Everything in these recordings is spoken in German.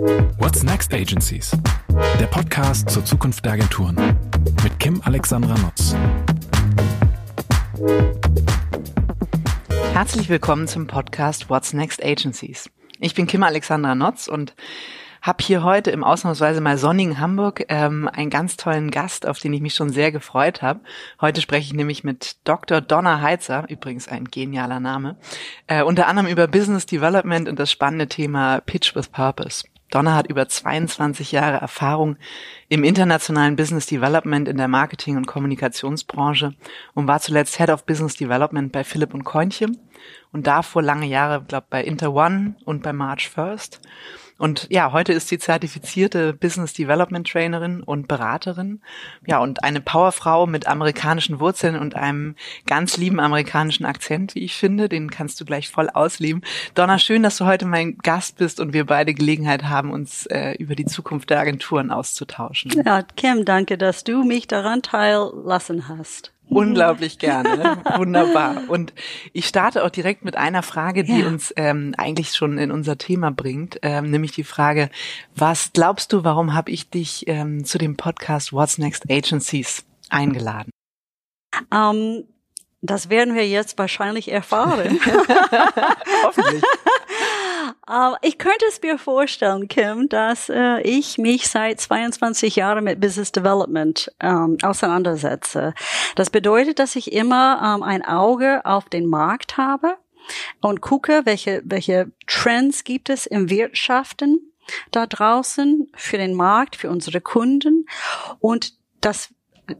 What's Next Agencies? Der Podcast zur Zukunft der Agenturen mit Kim Alexandra Nutz. Herzlich willkommen zum Podcast What's Next Agencies. Ich bin Kim Alexandra Notz und habe hier heute im ausnahmsweise mal sonnigen Hamburg ähm, einen ganz tollen Gast, auf den ich mich schon sehr gefreut habe. Heute spreche ich nämlich mit Dr. Donna Heitzer, übrigens ein genialer Name, äh, unter anderem über Business Development und das spannende Thema Pitch with Purpose. Donna hat über 22 Jahre Erfahrung im internationalen Business Development in der Marketing- und Kommunikationsbranche und war zuletzt Head of Business Development bei Philipp und Kointje und davor lange Jahre, glaube bei Interone und bei March First. Und ja, heute ist sie zertifizierte Business Development Trainerin und Beraterin. Ja, und eine Powerfrau mit amerikanischen Wurzeln und einem ganz lieben amerikanischen Akzent, wie ich finde. Den kannst du gleich voll ausleben. Donna, schön, dass du heute mein Gast bist und wir beide Gelegenheit haben, uns äh, über die Zukunft der Agenturen auszutauschen. Ja, Kim, danke, dass du mich daran teillassen hast. Unglaublich gerne. Wunderbar. Und ich starte auch direkt mit einer Frage, die ja. uns ähm, eigentlich schon in unser Thema bringt, ähm, nämlich die Frage, was glaubst du, warum habe ich dich ähm, zu dem Podcast What's Next Agencies eingeladen? Um, ähm, das werden wir jetzt wahrscheinlich erfahren. Hoffentlich. Uh, ich könnte es mir vorstellen, Kim, dass äh, ich mich seit 22 Jahren mit Business Development ähm, auseinandersetze. Das bedeutet, dass ich immer ähm, ein Auge auf den Markt habe und gucke, welche, welche Trends gibt es im Wirtschaften da draußen für den Markt, für unsere Kunden und das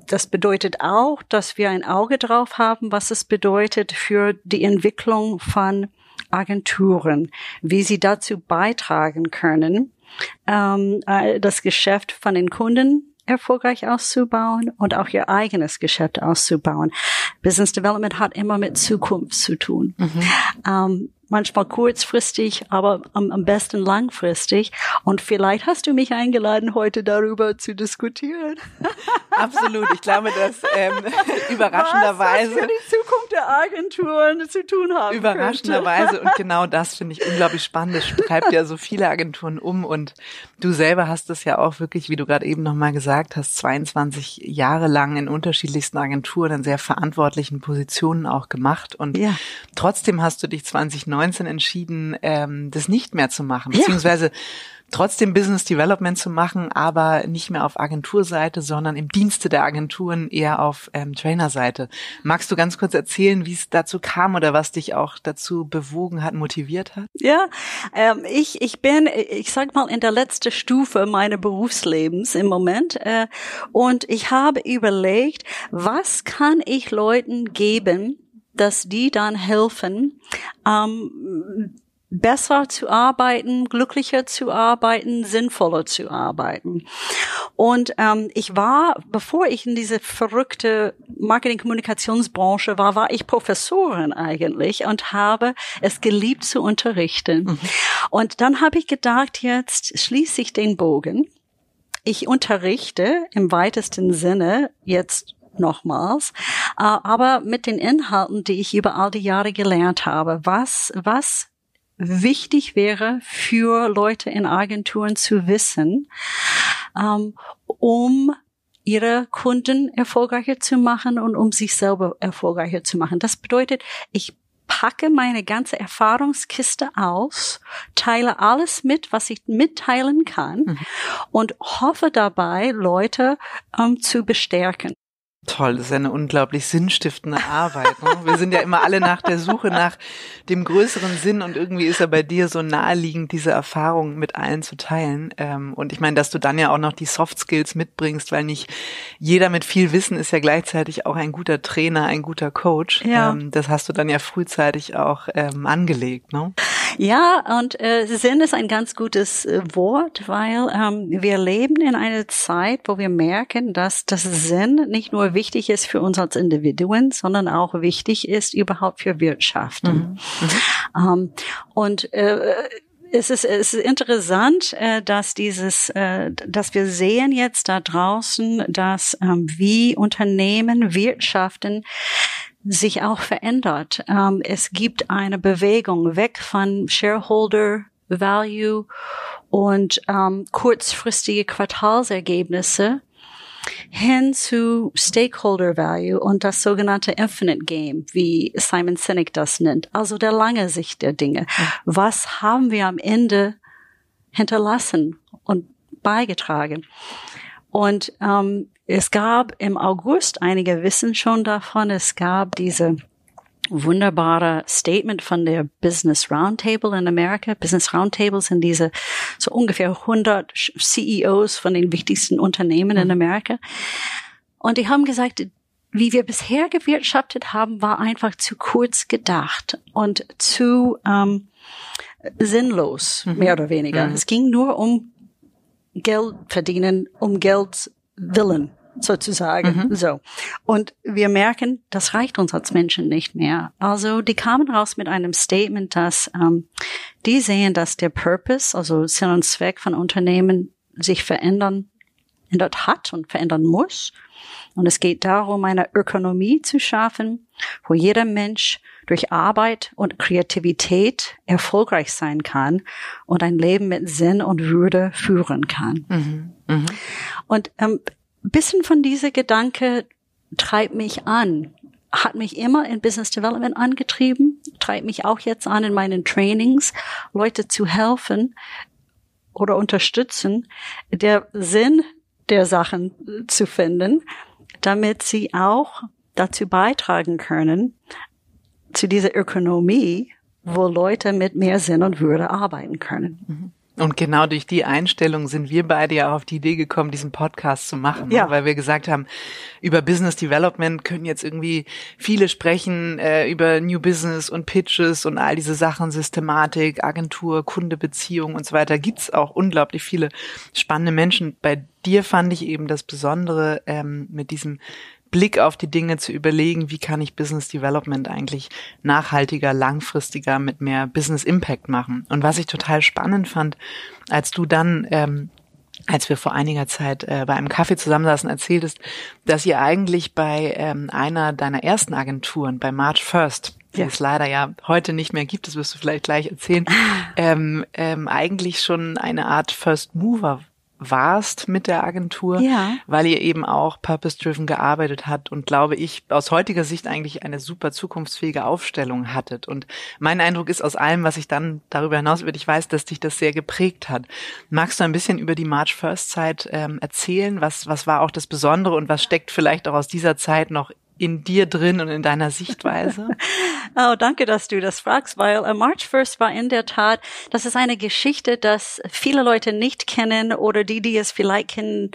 das bedeutet auch, dass wir ein Auge drauf haben, was es bedeutet für die Entwicklung von Agenturen, wie sie dazu beitragen können, ähm, äh, das Geschäft von den Kunden erfolgreich auszubauen und auch ihr eigenes Geschäft auszubauen. Business Development hat immer mit Zukunft zu tun. Mhm. Ähm, manchmal kurzfristig, aber am, am besten langfristig. Und vielleicht hast du mich eingeladen, heute darüber zu diskutieren. Absolut. Ich glaube, dass ähm, überraschenderweise Was die Zukunft der Agenturen zu tun haben Überraschenderweise könnte. und genau das finde ich unglaublich spannend. Es treibt ja so viele Agenturen um und du selber hast es ja auch wirklich, wie du gerade eben nochmal gesagt hast, 22 Jahre lang in unterschiedlichsten Agenturen in sehr verantwortlichen Positionen auch gemacht und ja. trotzdem hast du dich 2019 2019 entschieden, ähm, das nicht mehr zu machen, beziehungsweise ja. trotzdem Business Development zu machen, aber nicht mehr auf Agenturseite, sondern im Dienste der Agenturen eher auf ähm, Trainerseite. Magst du ganz kurz erzählen, wie es dazu kam oder was dich auch dazu bewogen hat, motiviert hat? Ja, ähm, ich, ich bin, ich sag mal, in der letzten Stufe meines Berufslebens im Moment äh, und ich habe überlegt, was kann ich Leuten geben, dass die dann helfen, ähm, besser zu arbeiten, glücklicher zu arbeiten, sinnvoller zu arbeiten. Und ähm, ich war, bevor ich in diese verrückte Marketing-Kommunikationsbranche war, war ich Professorin eigentlich und habe es geliebt zu unterrichten. Mhm. Und dann habe ich gedacht, jetzt schließe ich den Bogen. Ich unterrichte im weitesten Sinne jetzt nochmals, äh, aber mit den Inhalten, die ich über all die Jahre gelernt habe, was, was wichtig wäre für Leute in Agenturen zu wissen, ähm, um ihre Kunden erfolgreicher zu machen und um sich selber erfolgreicher zu machen. Das bedeutet, ich packe meine ganze Erfahrungskiste aus, teile alles mit, was ich mitteilen kann mhm. und hoffe dabei, Leute ähm, zu bestärken. Toll, das ist eine unglaublich sinnstiftende Arbeit. Ne? Wir sind ja immer alle nach der Suche nach dem größeren Sinn und irgendwie ist er bei dir so naheliegend, diese Erfahrung mit allen zu teilen. Ähm, und ich meine, dass du dann ja auch noch die Soft Skills mitbringst, weil nicht jeder mit viel Wissen ist ja gleichzeitig auch ein guter Trainer, ein guter Coach. Ja. Ähm, das hast du dann ja frühzeitig auch ähm, angelegt, ne? Ja, und äh, Sinn ist ein ganz gutes äh, Wort, weil ähm, wir leben in einer Zeit, wo wir merken, dass das Sinn nicht nur wichtig ist für uns als Individuen, sondern auch wichtig ist überhaupt für Wirtschaften. Mhm. Mhm. Ähm, und äh, es ist, es ist interessant, äh, dass dieses, äh, dass wir sehen jetzt da draußen, dass ähm, wie Unternehmen wirtschaften sich auch verändert. Ähm, es gibt eine Bewegung weg von Shareholder Value und ähm, kurzfristige Quartalsergebnisse hin zu Stakeholder Value und das sogenannte Infinite Game, wie Simon Sinek das nennt, also der lange Sicht der Dinge. Was haben wir am Ende hinterlassen und beigetragen? Und ähm, es gab im August, einige wissen schon davon, es gab diese wunderbare Statement von der Business Roundtable in Amerika. Business Roundtables sind diese so ungefähr 100 CEOs von den wichtigsten Unternehmen in mhm. Amerika. Und die haben gesagt, wie wir bisher gewirtschaftet haben, war einfach zu kurz gedacht und zu ähm, sinnlos, mhm. mehr oder weniger. Mhm. Es ging nur um Geld verdienen, um Geld willen sozusagen. Mhm. So. Und wir merken, das reicht uns als Menschen nicht mehr. Also die kamen raus mit einem Statement, dass ähm, die sehen, dass der Purpose, also Sinn und Zweck von Unternehmen sich verändern, ändert hat und verändern muss. Und es geht darum, eine Ökonomie zu schaffen, wo jeder Mensch durch Arbeit und Kreativität erfolgreich sein kann und ein Leben mit Sinn und Würde führen kann. Mhm. Mhm. Und ähm, bisschen von dieser Gedanke treibt mich an, hat mich immer in Business Development angetrieben, treibt mich auch jetzt an in meinen Trainings, Leute zu helfen oder unterstützen, der Sinn der Sachen zu finden, damit sie auch dazu beitragen können, zu dieser Ökonomie, wo Leute mit mehr Sinn und Würde arbeiten können. Mhm. Und genau durch die Einstellung sind wir beide ja auch auf die Idee gekommen, diesen Podcast zu machen, ja. weil wir gesagt haben, über Business Development können jetzt irgendwie viele sprechen, äh, über New Business und Pitches und all diese Sachen, Systematik, Agentur, Kundebeziehung und so weiter. Gibt's auch unglaublich viele spannende Menschen. Bei dir fand ich eben das Besondere ähm, mit diesem Blick auf die Dinge zu überlegen, wie kann ich Business Development eigentlich nachhaltiger, langfristiger mit mehr Business Impact machen. Und was ich total spannend fand, als du dann ähm, als wir vor einiger Zeit äh, bei einem Kaffee zusammensaßen, erzähltest, dass ihr eigentlich bei ähm, einer deiner ersten Agenturen, bei March First, die ja. es leider ja heute nicht mehr gibt, das wirst du vielleicht gleich erzählen, ähm, ähm, eigentlich schon eine Art First Mover warst mit der Agentur, ja. weil ihr eben auch purpose-driven gearbeitet habt und glaube ich aus heutiger Sicht eigentlich eine super zukunftsfähige Aufstellung hattet. Und mein Eindruck ist aus allem, was ich dann darüber hinaus über dich weiß, dass dich das sehr geprägt hat. Magst du ein bisschen über die March First Zeit ähm, erzählen? Was, was war auch das Besondere und was steckt vielleicht auch aus dieser Zeit noch in dir drin und in deiner Sichtweise? oh, danke, dass du das fragst, weil uh, March First war in der Tat, das ist eine Geschichte, dass viele Leute nicht kennen oder die, die es vielleicht kennen,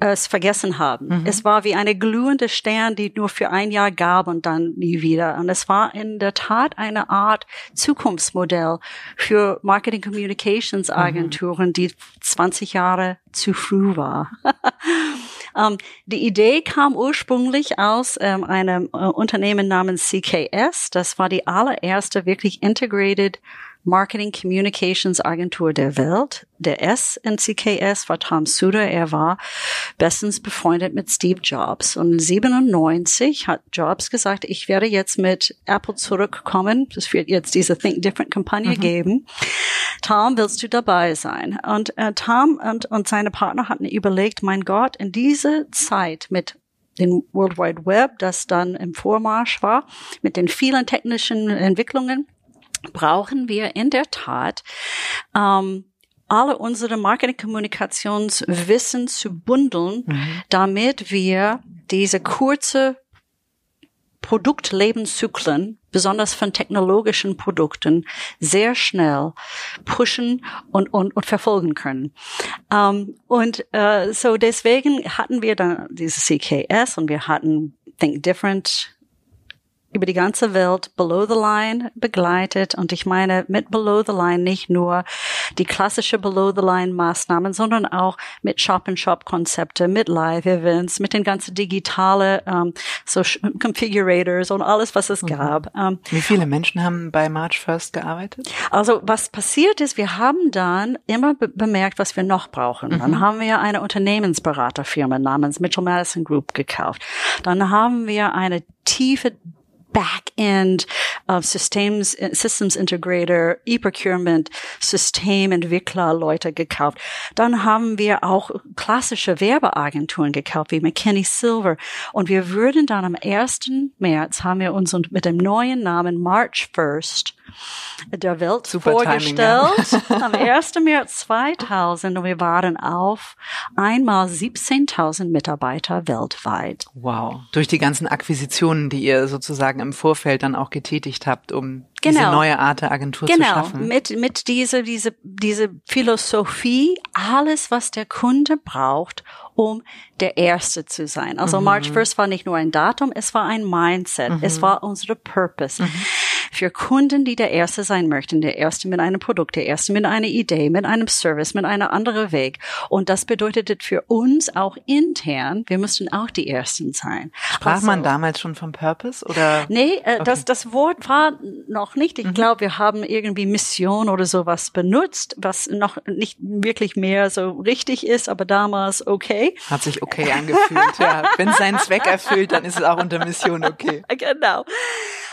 es vergessen haben. Mhm. Es war wie eine glühende Stern, die nur für ein Jahr gab und dann nie wieder. Und es war in der Tat eine Art Zukunftsmodell für Marketing Communications mhm. Agenturen, mhm. die 20 Jahre zu früh war. Um, ähm, die Idee kam ursprünglich aus ähm, einem äh, Unternehmen namens CKS. Das war die allererste wirklich integrated Marketing Communications Agentur der Welt. Der S in CKS war Tom Suter. Er war bestens befreundet mit Steve Jobs. Und 97 hat Jobs gesagt, ich werde jetzt mit Apple zurückkommen. Es wird jetzt diese Think Different Kampagne mhm. geben. Tom, willst du dabei sein? Und äh, Tom und, und seine Partner hatten überlegt, mein Gott, in diese Zeit mit den World Wide Web, das dann im Vormarsch war, mit den vielen technischen Entwicklungen, brauchen wir in der Tat ähm, alle unsere Marketing-Kommunikationswissen zu bundeln, mhm. damit wir diese kurze Produktlebenszyklen, besonders von technologischen Produkten, sehr schnell pushen und, und, und verfolgen können. Ähm, und uh, so deswegen hatten wir dann dieses CKS und wir hatten Think Different über die ganze Welt Below the Line begleitet. Und ich meine mit Below the Line nicht nur die klassische Below the Line Maßnahmen, sondern auch mit Shop-and-Shop-Konzepte, mit Live-Events, mit den ganzen digitale ähm, so Configurators und alles, was es mhm. gab. Ähm, Wie viele Menschen haben bei March First gearbeitet? Also was passiert ist, wir haben dann immer be bemerkt, was wir noch brauchen. Mhm. Dann haben wir eine Unternehmensberaterfirma namens Mitchell Madison Group gekauft. Dann haben wir eine tiefe Backend uh, Systems, Systems Integrator, E-Procurement, Systementwickler Leute gekauft. Dann haben wir auch klassische Werbeagenturen gekauft, wie McKinney Silver. Und wir würden dann am 1. März haben wir uns mit dem neuen Namen March First der Welt Super vorgestellt. Timing, ja. Am 1. März 2000 und wir waren auf einmal 17.000 Mitarbeiter weltweit. Wow. Durch die ganzen Akquisitionen, die ihr sozusagen im Vorfeld dann auch getätigt habt, um genau. diese neue Art der Agentur genau. zu schaffen. Genau. Mit, mit dieser, diese, diese Philosophie, alles, was der Kunde braucht, um der Erste zu sein. Also mhm. March First war nicht nur ein Datum, es war ein Mindset. Mhm. Es war unsere Purpose. Mhm. Für Kunden, die der Erste sein möchten, der Erste mit einem Produkt, der Erste mit einer Idee, mit einem Service, mit einer anderen Weg. Und das bedeutet für uns auch intern, wir müssten auch die Ersten sein. Sprach also, man damals schon vom Purpose oder? Nee, äh, okay. das, das Wort war noch nicht. Ich mhm. glaube, wir haben irgendwie Mission oder sowas benutzt, was noch nicht wirklich mehr so richtig ist, aber damals okay. Hat sich okay angefühlt, ja. Wenn es seinen Zweck erfüllt, dann ist es auch unter Mission okay. Genau.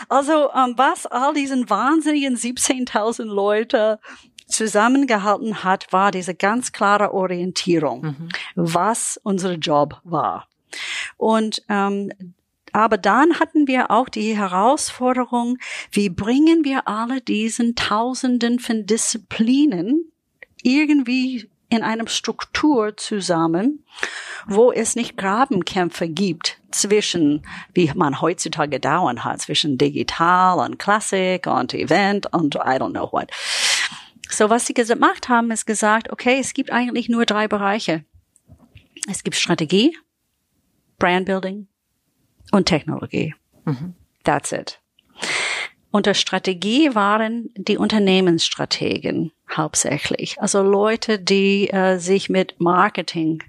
Also, ähm, was all diesen wahnsinnigen 17.000 Leute zusammengehalten hat, war diese ganz klare Orientierung, mhm. was unser Job war. Und ähm, aber dann hatten wir auch die Herausforderung, wie bringen wir alle diesen Tausenden von Disziplinen irgendwie in einem Struktur zusammen, wo es nicht Grabenkämpfe gibt zwischen, wie man heutzutage dauern hat, zwischen digital und Klassik und Event und I don't know what. So, was sie gemacht haben, ist gesagt, okay, es gibt eigentlich nur drei Bereiche. Es gibt Strategie, Brandbuilding und Technologie. Mhm. That's it. Unter Strategie waren die Unternehmensstrategen hauptsächlich. Also Leute, die äh, sich mit Marketing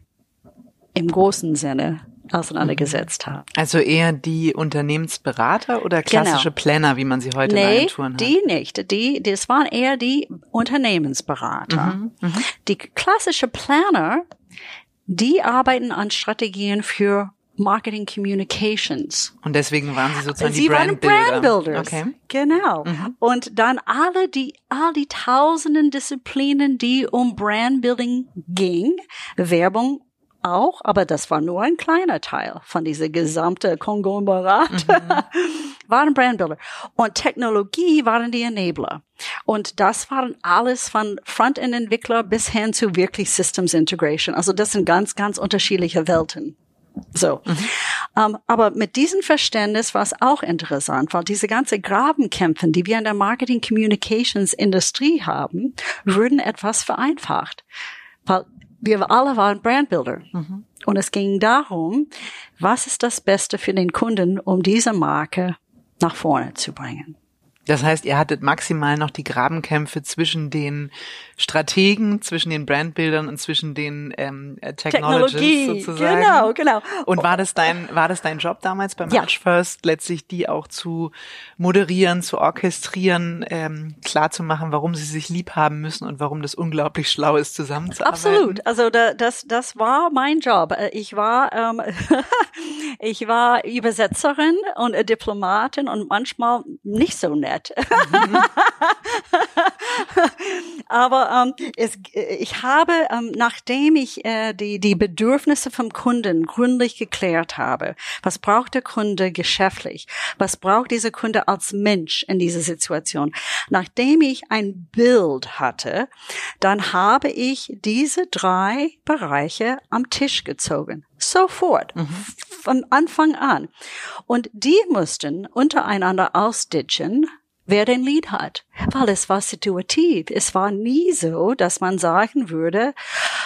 im großen Sinne auseinandergesetzt haben. Also eher die Unternehmensberater oder klassische genau. Planner, wie man sie heute nee, in Agenturen hat? die nicht. Die, das waren eher die Unternehmensberater. Mhm, mh. Die klassische Planner, die arbeiten an Strategien für Marketing Communications. Und deswegen waren Sie sozusagen Sie die Brand waren Brand Builders. Okay. Genau. Mhm. Und dann alle die, all die tausenden Disziplinen, die um Brand Building ging, Werbung auch, aber das war nur ein kleiner Teil von dieser gesamte Konglomerat, mhm. waren Brandbuilder. Und Technologie waren die Enabler. Und das waren alles von Frontend-Entwickler bis hin zu wirklich Systems Integration. Also das sind ganz, ganz unterschiedliche Welten. So. Mhm. Um, ähm, aber mit diesem Verständnis war es auch interessant, weil diese ganze Grabenkämpfen, die wir in der Marketing Communications Industrie haben, würden etwas vereinfacht. Weil wir alle waren Brandbuilder. Mhm. Und es ging darum, was ist das Beste für den Kunden, um diese Marke nach vorne zu bringen. Das heißt, ihr hattet maximal noch die Grabenkämpfe zwischen den Strategen, zwischen den Brandbildern und zwischen den ähm, äh, Technologists Technologie, sozusagen. Genau, genau. Und war das dein, war das dein Job damals beim ja. March First, letztlich die auch zu moderieren, zu orchestrieren, ähm, klar zu machen, warum sie sich lieb haben müssen und warum das unglaublich schlau ist, zusammenzuarbeiten? Absolut. Also da, das, das war mein Job. Äh, ich war, ähm, ich war Übersetzerin und Diplomatin und manchmal nicht so nett nett. Aber ähm, es, ich habe, ähm, nachdem ich äh, die, die Bedürfnisse vom Kunden gründlich geklärt habe, was braucht der Kunde geschäftlich, was braucht dieser Kunde als Mensch in dieser Situation, nachdem ich ein Bild hatte, dann habe ich diese drei Bereiche am Tisch gezogen. Sofort. Mhm. Von Anfang an. Und die mussten untereinander ausditchen, wer den Lied hat, weil es war situativ. Es war nie so, dass man sagen würde,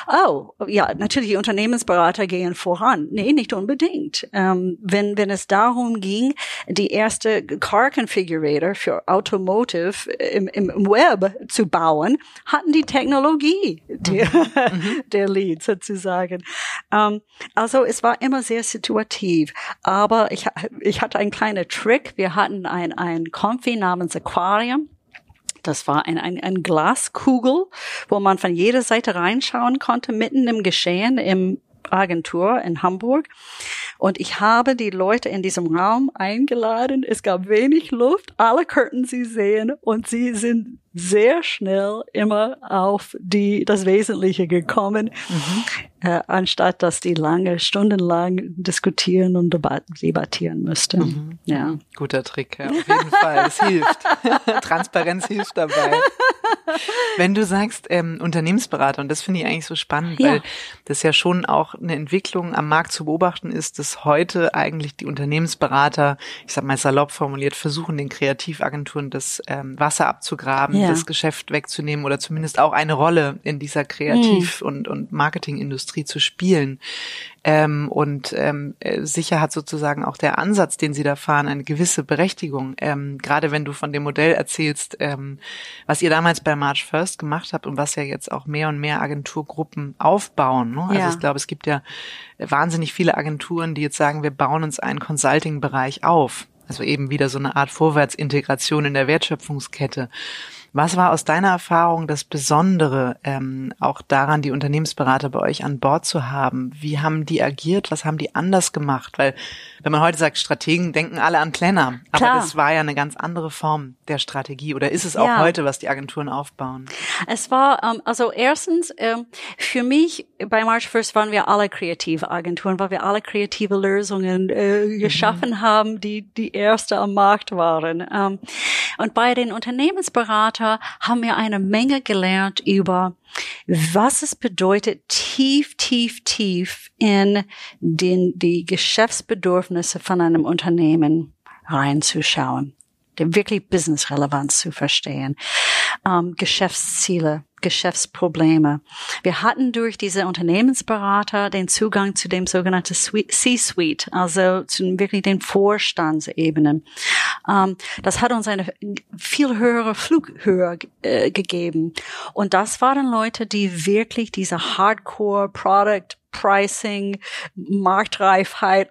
oh, ja, natürlich die Unternehmensberater gehen voran. Nee, nicht unbedingt. Ähm, wenn, wenn es darum ging, die erste Car Configurator für Automotive im, im Web zu bauen, hatten die Technologie der, mhm. der Lead sozusagen. Ähm, also es war immer sehr situativ. Aber ich, ich hatte einen kleinen Trick. Wir hatten ein, ein Confi namens Aquarium. Das war ein, ein, ein Glaskugel, wo man von jeder Seite reinschauen konnte, mitten im Geschehen im Agentur in Hamburg. Und ich habe die Leute in diesem Raum eingeladen. Es gab wenig Luft. Alle könnten sie sehen und sie sind sehr schnell immer auf die, das Wesentliche gekommen, mhm. äh, anstatt dass die lange, stundenlang diskutieren und debattieren müssten. Mhm. Ja. Guter Trick, ja, auf jeden Fall. Es hilft. Transparenz hilft dabei. Wenn du sagst ähm, Unternehmensberater, und das finde ich eigentlich so spannend, ja. weil das ja schon auch eine Entwicklung am Markt zu beobachten ist, dass heute eigentlich die Unternehmensberater, ich sag mal salopp formuliert, versuchen, den Kreativagenturen das ähm, Wasser abzugraben, ja. Das Geschäft wegzunehmen oder zumindest auch eine Rolle in dieser Kreativ- mhm. und, und Marketingindustrie zu spielen. Ähm, und ähm, äh, sicher hat sozusagen auch der Ansatz, den Sie da fahren, eine gewisse Berechtigung. Ähm, gerade wenn du von dem Modell erzählst, ähm, was ihr damals bei March First gemacht habt und was ja jetzt auch mehr und mehr Agenturgruppen aufbauen. Ne? Also ja. ich glaube, es gibt ja wahnsinnig viele Agenturen, die jetzt sagen, wir bauen uns einen Consulting-Bereich auf. Also eben wieder so eine Art Vorwärtsintegration in der Wertschöpfungskette. Was war aus deiner Erfahrung das Besondere, ähm, auch daran, die Unternehmensberater bei euch an Bord zu haben? Wie haben die agiert? Was haben die anders gemacht? Weil wenn man heute sagt, Strategen denken alle an Planner, aber Klar. das war ja eine ganz andere Form der Strategie. Oder ist es auch ja. heute, was die Agenturen aufbauen? Es war, ähm, also erstens, ähm, für mich bei March First waren wir alle kreative Agenturen, weil wir alle kreative Lösungen äh, mhm. geschaffen mhm. haben, die die erste am Markt waren. Ähm, und bei den Unternehmensberatern Vater haben wir eine Menge gelernt über, was es bedeutet, tief, tief, tief in den, die Geschäftsbedürfnisse von einem Unternehmen reinzuschauen, wirklich Business-Relevanz zu verstehen, ähm, Geschäftsziele Geschäftsprobleme. Wir hatten durch diese Unternehmensberater den Zugang zu dem sogenannten C-Suite, also zu wirklich den Vorstandsebenen. Ähm, das hat uns eine viel höhere Flughöhe äh, gegeben. Und das waren Leute, die wirklich diese Hardcore Product Pricing, Marktreifheit,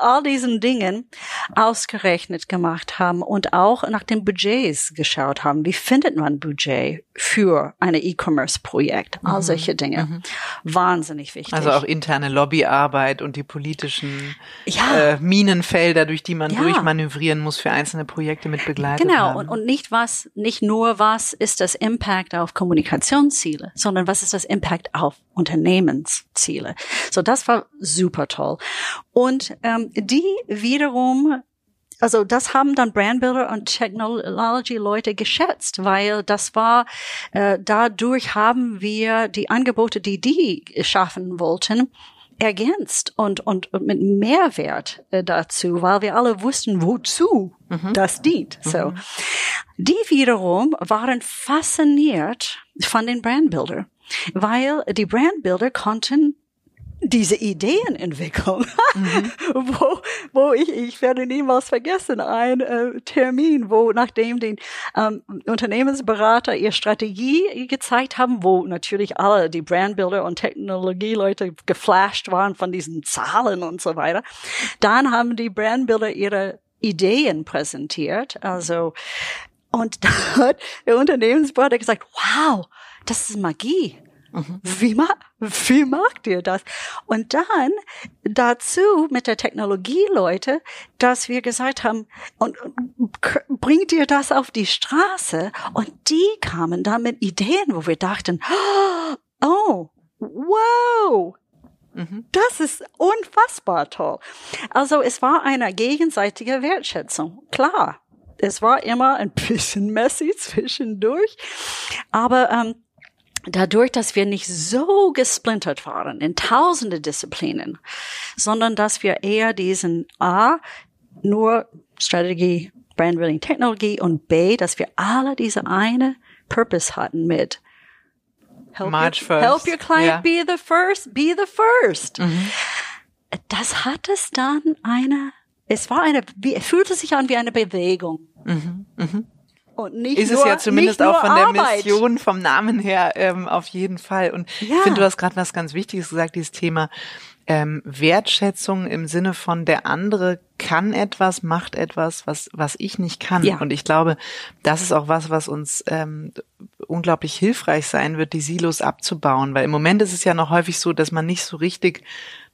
all diesen Dingen ausgerechnet gemacht haben und auch nach den Budgets geschaut haben. Wie findet man Budget für eine E-Commerce-Projekt? All mhm. solche Dinge. Mhm. Wahnsinnig wichtig. Also auch interne Lobbyarbeit und die politischen ja. äh, Minenfelder, durch die man ja. durchmanövrieren muss für einzelne Projekte mit begleitet Genau. Und, und nicht was, nicht nur was ist das Impact auf Kommunikationsziele, sondern was ist das Impact auf Unternehmensziele. So, das war super toll. Und ähm, die wiederum also das haben dann Brandbuilder und Technology-Leute geschätzt, weil das war, äh, dadurch haben wir die Angebote, die die schaffen wollten, ergänzt und, und, und mit Mehrwert äh, dazu, weil wir alle wussten, wozu mhm. das dient. Mhm. So. Die wiederum waren fasziniert von den Brandbuilder, weil die Brandbuilder konnten diese Ideenentwicklung, mhm. wo, wo ich, ich werde niemals vergessen, ein äh, Termin, wo nachdem den ähm, Unternehmensberater ihre Strategie gezeigt haben, wo natürlich alle die Brandbuilder und Technologieleute geflasht waren von diesen Zahlen und so weiter, dann haben die Brandbuilder ihre Ideen präsentiert, also und da hat der Unternehmensberater gesagt, wow, das ist Magie. Mhm. Wie, ma wie macht ihr das? Und dann dazu mit der Technologie, Leute, dass wir gesagt haben, und, bringt ihr das auf die Straße? Und die kamen dann mit Ideen, wo wir dachten, oh, wow, mhm. das ist unfassbar toll. Also es war eine gegenseitige Wertschätzung, klar. Es war immer ein bisschen messy zwischendurch, aber ähm, dadurch, dass wir nicht so gesplintert waren in tausende Disziplinen, sondern dass wir eher diesen A, nur Strategie, Brandbuilding, Technologie und B, dass wir alle diese eine Purpose hatten mit Help, March your, first. help your client yeah. be the first, be the first. Mhm. Das hat es dann eine, es war eine, wie, es fühlte sich an wie eine Bewegung. Mhm. Mhm. Und nicht ist nur, es ja zumindest auch von der Mission, vom Namen her ähm, auf jeden Fall. Und ja. ich finde, du hast gerade was ganz Wichtiges gesagt, dieses Thema ähm, Wertschätzung im Sinne von der andere kann etwas, macht etwas, was was ich nicht kann. Ja. Und ich glaube, das ist auch was, was uns ähm, unglaublich hilfreich sein wird, die Silos abzubauen, weil im Moment ist es ja noch häufig so, dass man nicht so richtig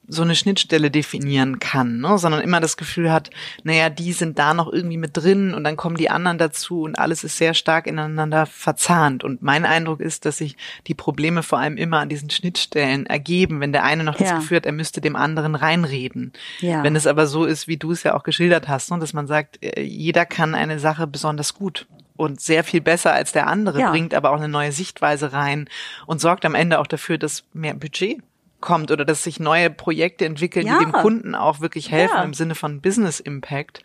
so eine Schnittstelle definieren kann, ne? sondern immer das Gefühl hat, naja, die sind da noch irgendwie mit drin und dann kommen die anderen dazu und alles ist sehr stark ineinander verzahnt. Und mein Eindruck ist, dass sich die Probleme vor allem immer an diesen Schnittstellen ergeben, wenn der eine noch ja. das Gefühl hat, er müsste dem anderen reinreden. Ja. Wenn es aber so ist, wie du es ja auch geschildert hast, ne? dass man sagt, äh, jeder kann eine Sache besonders gut und sehr viel besser als der andere, ja. bringt aber auch eine neue Sichtweise rein und sorgt am Ende auch dafür, dass mehr Budget kommt oder dass sich neue Projekte entwickeln, ja. die dem Kunden auch wirklich helfen ja. im Sinne von Business Impact,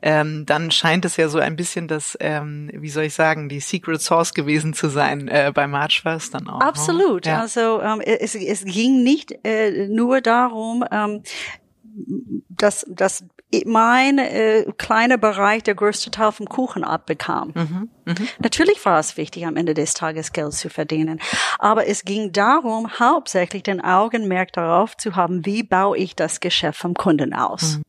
ähm, dann scheint es ja so ein bisschen das, ähm, wie soll ich sagen, die Secret Source gewesen zu sein äh, bei March First dann auch. Ne? Absolut. Ja. Also ähm, es, es ging nicht äh, nur darum, ähm, dass, dass mein äh, kleiner Bereich der größte Teil vom Kuchen abbekam. Mhm, mh. Natürlich war es wichtig, am Ende des Tages Geld zu verdienen, aber es ging darum, hauptsächlich den Augenmerk darauf zu haben, wie baue ich das Geschäft vom Kunden aus. Mhm.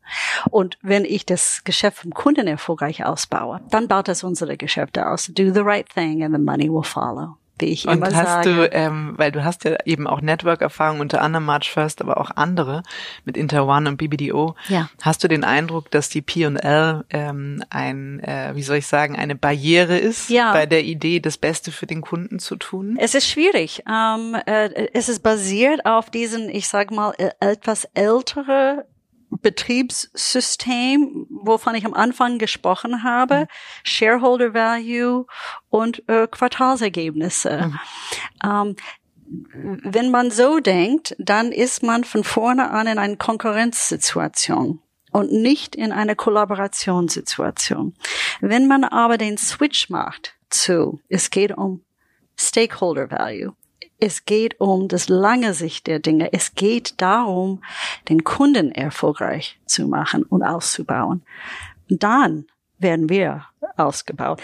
Und wenn ich das Geschäft vom Kunden erfolgreich ausbaue, dann baut das unsere Geschäfte aus. Do the right thing and the money will follow wie ich und immer hast sage. du, ähm, weil du hast ja eben auch Network-Erfahrung, unter anderem March First, aber auch andere mit Interone und BBDO. Ja. Hast du den Eindruck, dass die P&L ähm, ein, äh, wie soll ich sagen, eine Barriere ist ja. bei der Idee, das Beste für den Kunden zu tun? Es ist schwierig. Ähm, äh, es ist basiert auf diesen, ich sag mal, äh, etwas ältere Betriebssystem, wovon ich am Anfang gesprochen habe, mhm. Shareholder Value und äh, Quartalsergebnisse. Mhm. Ähm, wenn man so denkt, dann ist man von vorne an in einer Konkurrenzsituation und nicht in einer Kollaborationssituation. Wenn man aber den Switch macht zu, es geht um Stakeholder Value, es geht um das lange Sicht der Dinge. Es geht darum, den Kunden erfolgreich zu machen und auszubauen. Und dann werden wir ausgebaut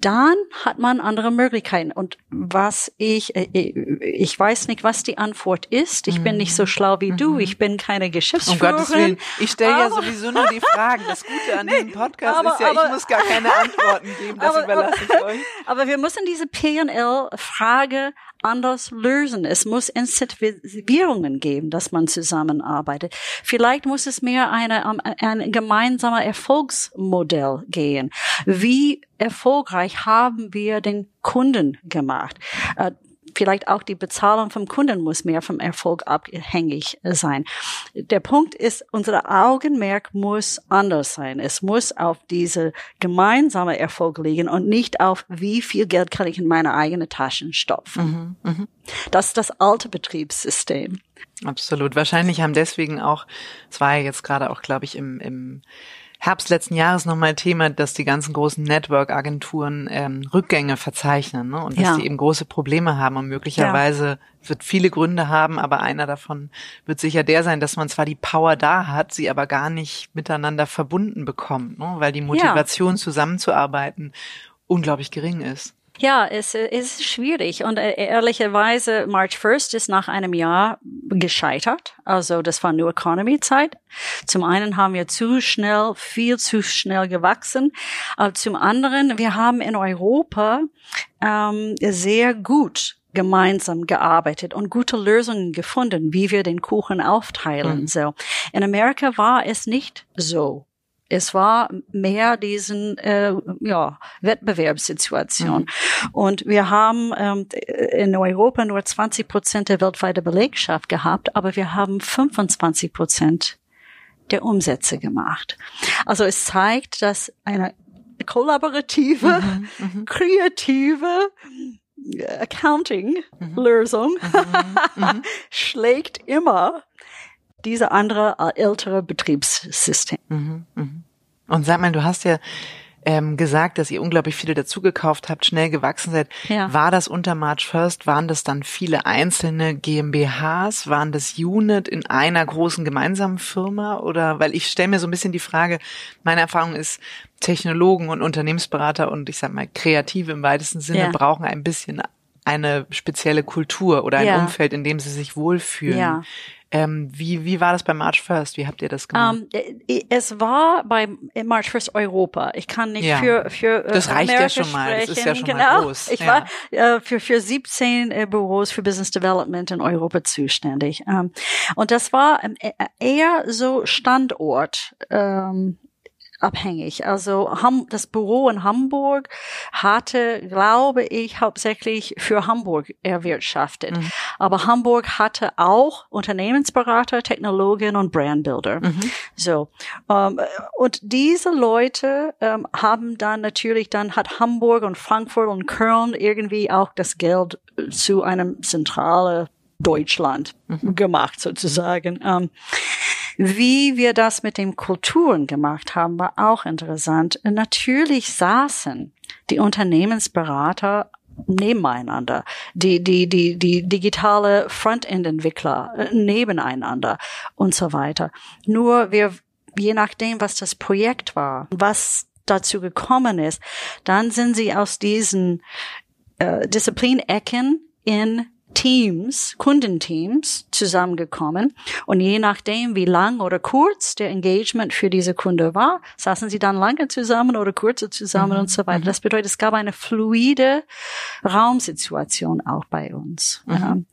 dann hat man andere Möglichkeiten. Und was ich, äh, äh, ich weiß nicht, was die Antwort ist. Ich bin nicht so mhm. schlau wie du. Mhm. Ich bin keine Geschäftsführerin. Um Gottes Willen. Ich stelle ja sowieso nur die Fragen. Das Gute an nee, diesem Podcast aber, ist ja, aber, ich muss gar keine Antworten geben. Das aber, überlasse ich euch. Aber wir müssen diese P&L-Frage anders lösen. Es muss Incentivierungen geben, dass man zusammenarbeitet. Vielleicht muss es mehr eine, um, ein gemeinsamer Erfolgsmodell gehen. Wie erfolgreich haben wir den Kunden gemacht? Vielleicht auch die Bezahlung vom Kunden muss mehr vom Erfolg abhängig sein. Der Punkt ist, unser Augenmerk muss anders sein. Es muss auf diese gemeinsame Erfolg liegen und nicht auf, wie viel Geld kann ich in meine eigene Taschen stopfen. Mhm, mh. Das ist das alte Betriebssystem. Absolut. Wahrscheinlich haben deswegen auch, es war ja jetzt gerade auch, glaube ich, im, im Herbst letzten Jahres nochmal Thema, dass die ganzen großen Network-Agenturen ähm, Rückgänge verzeichnen ne? und dass ja. die eben große Probleme haben und möglicherweise ja. wird viele Gründe haben, aber einer davon wird sicher der sein, dass man zwar die Power da hat, sie aber gar nicht miteinander verbunden bekommt, ne? weil die Motivation ja. zusammenzuarbeiten unglaublich gering ist. Ja, es ist schwierig und äh, ehrlicherweise March 1st ist nach einem Jahr gescheitert. Also das war New Economy Zeit. Zum einen haben wir zu schnell, viel zu schnell gewachsen. Aber zum anderen, wir haben in Europa ähm, sehr gut gemeinsam gearbeitet und gute Lösungen gefunden, wie wir den Kuchen aufteilen. Mhm. So. In Amerika war es nicht so. Es war mehr diesen äh, ja, Wettbewerbssituation. Mhm. Und wir haben ähm, in Europa nur 20 Prozent der weltweiten Belegschaft gehabt, aber wir haben 25 Prozent der Umsätze gemacht. Also es zeigt, dass eine kollaborative, mhm, mhm. kreative Accounting-Lösung mhm, mhm, schlägt immer diese andere äh, ältere Betriebssystem. Mhm, mh. Und sag mal, du hast ja ähm, gesagt, dass ihr unglaublich viele dazugekauft habt, schnell gewachsen seid. Ja. War das unter March First? Waren das dann viele einzelne GmbHs? Waren das Unit in einer großen gemeinsamen Firma? Oder weil ich stelle mir so ein bisschen die Frage, meine Erfahrung ist, Technologen und Unternehmensberater und ich sag mal Kreative im weitesten Sinne ja. brauchen ein bisschen eine spezielle Kultur oder ein ja. Umfeld, in dem sie sich wohlfühlen. Ja. Ähm, wie, wie war das bei March First? Wie habt ihr das gemacht? Um, ähm, es war bei March First Europa. Ich kann nicht ja. für, für äh, Das reicht Amerika ja schon mal. Sprechen. Das ist ja schon genau. mal groß. Ich ja. war äh, für, für 17 äh, Büros für Business Development in Europa zuständig. Um, und das war ähm, e-, eher so Standort. Ähm, abhängig. Also das Büro in Hamburg hatte, glaube ich, hauptsächlich für Hamburg erwirtschaftet. Mhm. Aber Hamburg hatte auch Unternehmensberater, Technologien und Brandbuilder. Mhm. So ähm, und diese Leute ähm, haben dann natürlich dann hat Hamburg und Frankfurt und Köln irgendwie auch das Geld zu einem zentralen Deutschland mhm. gemacht sozusagen. Wie wir das mit den Kulturen gemacht haben, war auch interessant. Natürlich saßen die Unternehmensberater nebeneinander, die, die, die, die digitale Frontend-Entwickler äh, nebeneinander und so weiter. Nur wir, je nachdem, was das Projekt war, was dazu gekommen ist, dann sind sie aus diesen äh, Disziplinecken in Teams, Kundenteams zusammengekommen und je nachdem, wie lang oder kurz der Engagement für diese Kunde war, saßen sie dann lange zusammen oder kurze zusammen mhm. und so weiter. Mhm. Das bedeutet, es gab eine fluide Raumsituation auch bei uns, mhm.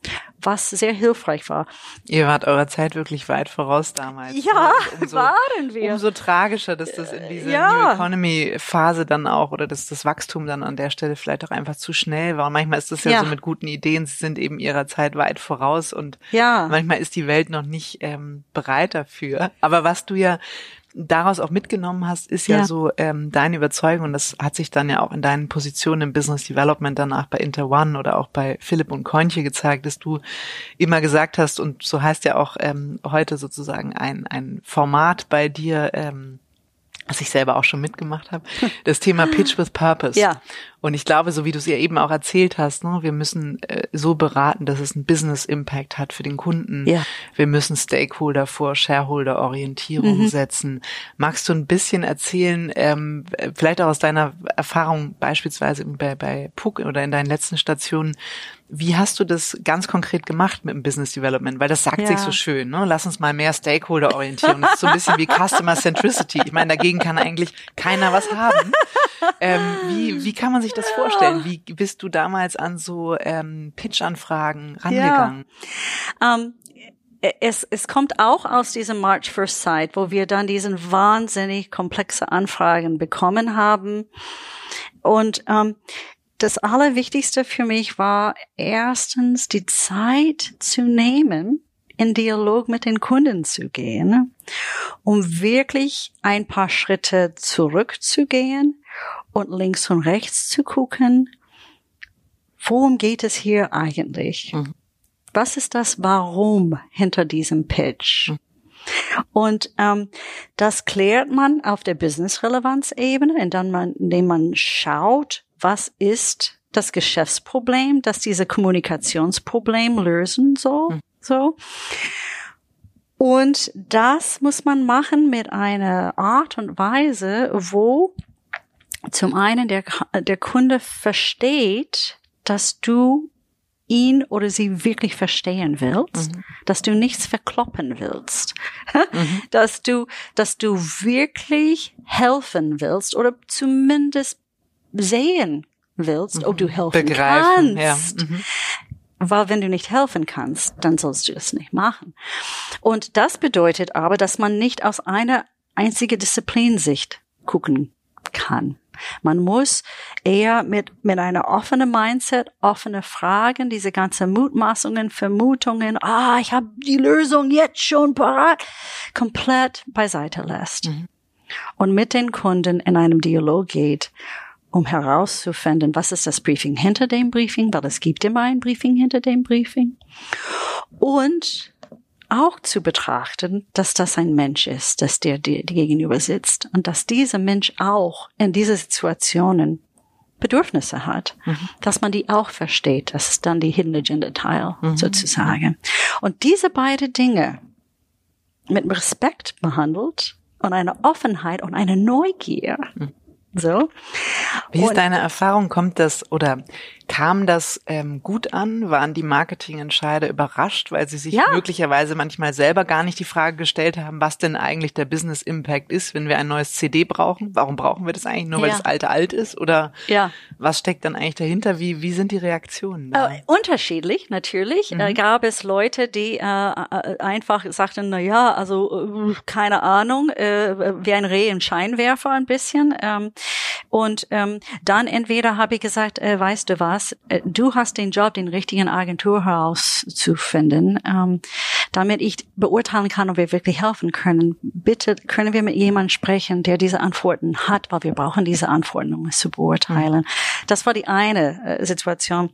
Was sehr hilfreich war. Ihr wart eurer Zeit wirklich weit voraus damals. Ja, umso, waren wir. Umso tragischer, dass das in dieser ja. New Economy Phase dann auch oder dass das Wachstum dann an der Stelle vielleicht auch einfach zu schnell war. Und manchmal ist das ja, ja. so mit guten Ideen, sie sind eben eben ihrer Zeit weit voraus und ja. manchmal ist die Welt noch nicht ähm, bereit dafür. Aber was du ja daraus auch mitgenommen hast, ist ja, ja so ähm, deine Überzeugung und das hat sich dann ja auch in deinen Positionen im Business Development danach bei Interone oder auch bei Philipp und Kointje gezeigt, dass du immer gesagt hast und so heißt ja auch ähm, heute sozusagen ein, ein Format bei dir, ähm, was ich selber auch schon mitgemacht habe, das Thema Pitch with Purpose. Ja. Und ich glaube, so wie du es ja eben auch erzählt hast, ne, wir müssen äh, so beraten, dass es einen Business Impact hat für den Kunden. Ja. Wir müssen Stakeholder vor Shareholder Orientierung mhm. setzen. Magst du ein bisschen erzählen, ähm, vielleicht auch aus deiner Erfahrung beispielsweise bei, bei Puck oder in deinen letzten Stationen, wie hast du das ganz konkret gemacht mit dem Business Development? Weil das sagt ja. sich so schön, ne? Lass uns mal mehr Stakeholder orientieren. Das ist so ein bisschen wie Customer Centricity. Ich meine, dagegen kann eigentlich keiner was haben. Ähm, wie, wie kann man sich das vorstellen? Wie bist du damals an so ähm, Pitch-Anfragen rangegangen? Ja. Um es, es kommt auch aus diesem March First Site, wo wir dann diesen wahnsinnig komplexe Anfragen bekommen haben. Und ähm, das Allerwichtigste für mich war erstens die Zeit zu nehmen, in Dialog mit den Kunden zu gehen, um wirklich ein paar Schritte zurückzugehen und links und rechts zu gucken, worum geht es hier eigentlich? Mhm. Was ist das Warum hinter diesem Pitch? Mhm. Und ähm, das klärt man auf der Business-Relevanz-Ebene, indem man, indem man schaut, was ist das Geschäftsproblem, das diese Kommunikationsproblem lösen soll. Mhm. So. Und das muss man machen mit einer Art und Weise, wo zum einen der, der Kunde versteht, dass du ihn oder sie wirklich verstehen willst, mhm. dass du nichts verkloppen willst, mhm. dass du, dass du wirklich helfen willst oder zumindest sehen willst, mhm. ob du helfen Begreifen, kannst. Ja. Mhm. Weil wenn du nicht helfen kannst, dann sollst du es nicht machen. Und das bedeutet aber, dass man nicht aus einer einzigen Disziplinsicht gucken kann. Man muss eher mit, mit einer offenen Mindset, offene Fragen, diese ganzen Mutmaßungen, Vermutungen, ah, ich habe die Lösung jetzt schon parat, komplett beiseite lässt. Mhm. Und mit den Kunden in einem Dialog geht um herauszufinden, was ist das Briefing hinter dem Briefing, weil es gibt immer ein Briefing hinter dem Briefing. Und auch zu betrachten, dass das ein Mensch ist, dass der dir gegenüber sitzt und dass dieser Mensch auch in diese Situationen Bedürfnisse hat, mhm. dass man die auch versteht. Das ist dann die Hidden Agenda Teil mhm. sozusagen. Und diese beiden Dinge mit Respekt behandelt und eine Offenheit und eine Neugier. Mhm. So. Wie ist und, deine Erfahrung? Kommt das oder Kam das ähm, gut an? Waren die Marketingentscheider überrascht, weil sie sich Ja. möglicherweise manchmal selber gar nicht die Frage gestellt haben, was denn eigentlich der Business Impact ist, wenn wir ein neues CD brauchen? Warum brauchen wir das eigentlich nur, weil Ja. das alte alt ist? Oder Ja. was steckt dann eigentlich dahinter? Wie, wie sind die Reaktionen? Da? Äh, unterschiedlich, natürlich. Äh, gab es Leute, die äh, äh, einfach sagten, na ja, also äh, keine Ahnung, äh, wie ein Reh im Scheinwerfer ein bisschen. Ähm, und ähm, dann entweder habe ich gesagt, äh, weißt du was, äh, du hast den Job, den richtigen Agentur herauszufinden, ähm, damit ich beurteilen kann, ob wir wirklich helfen können. Bitte können wir mit jemandem sprechen, der diese Antworten hat, weil wir brauchen diese Antworten, um es zu beurteilen. Das war die eine äh, Situation.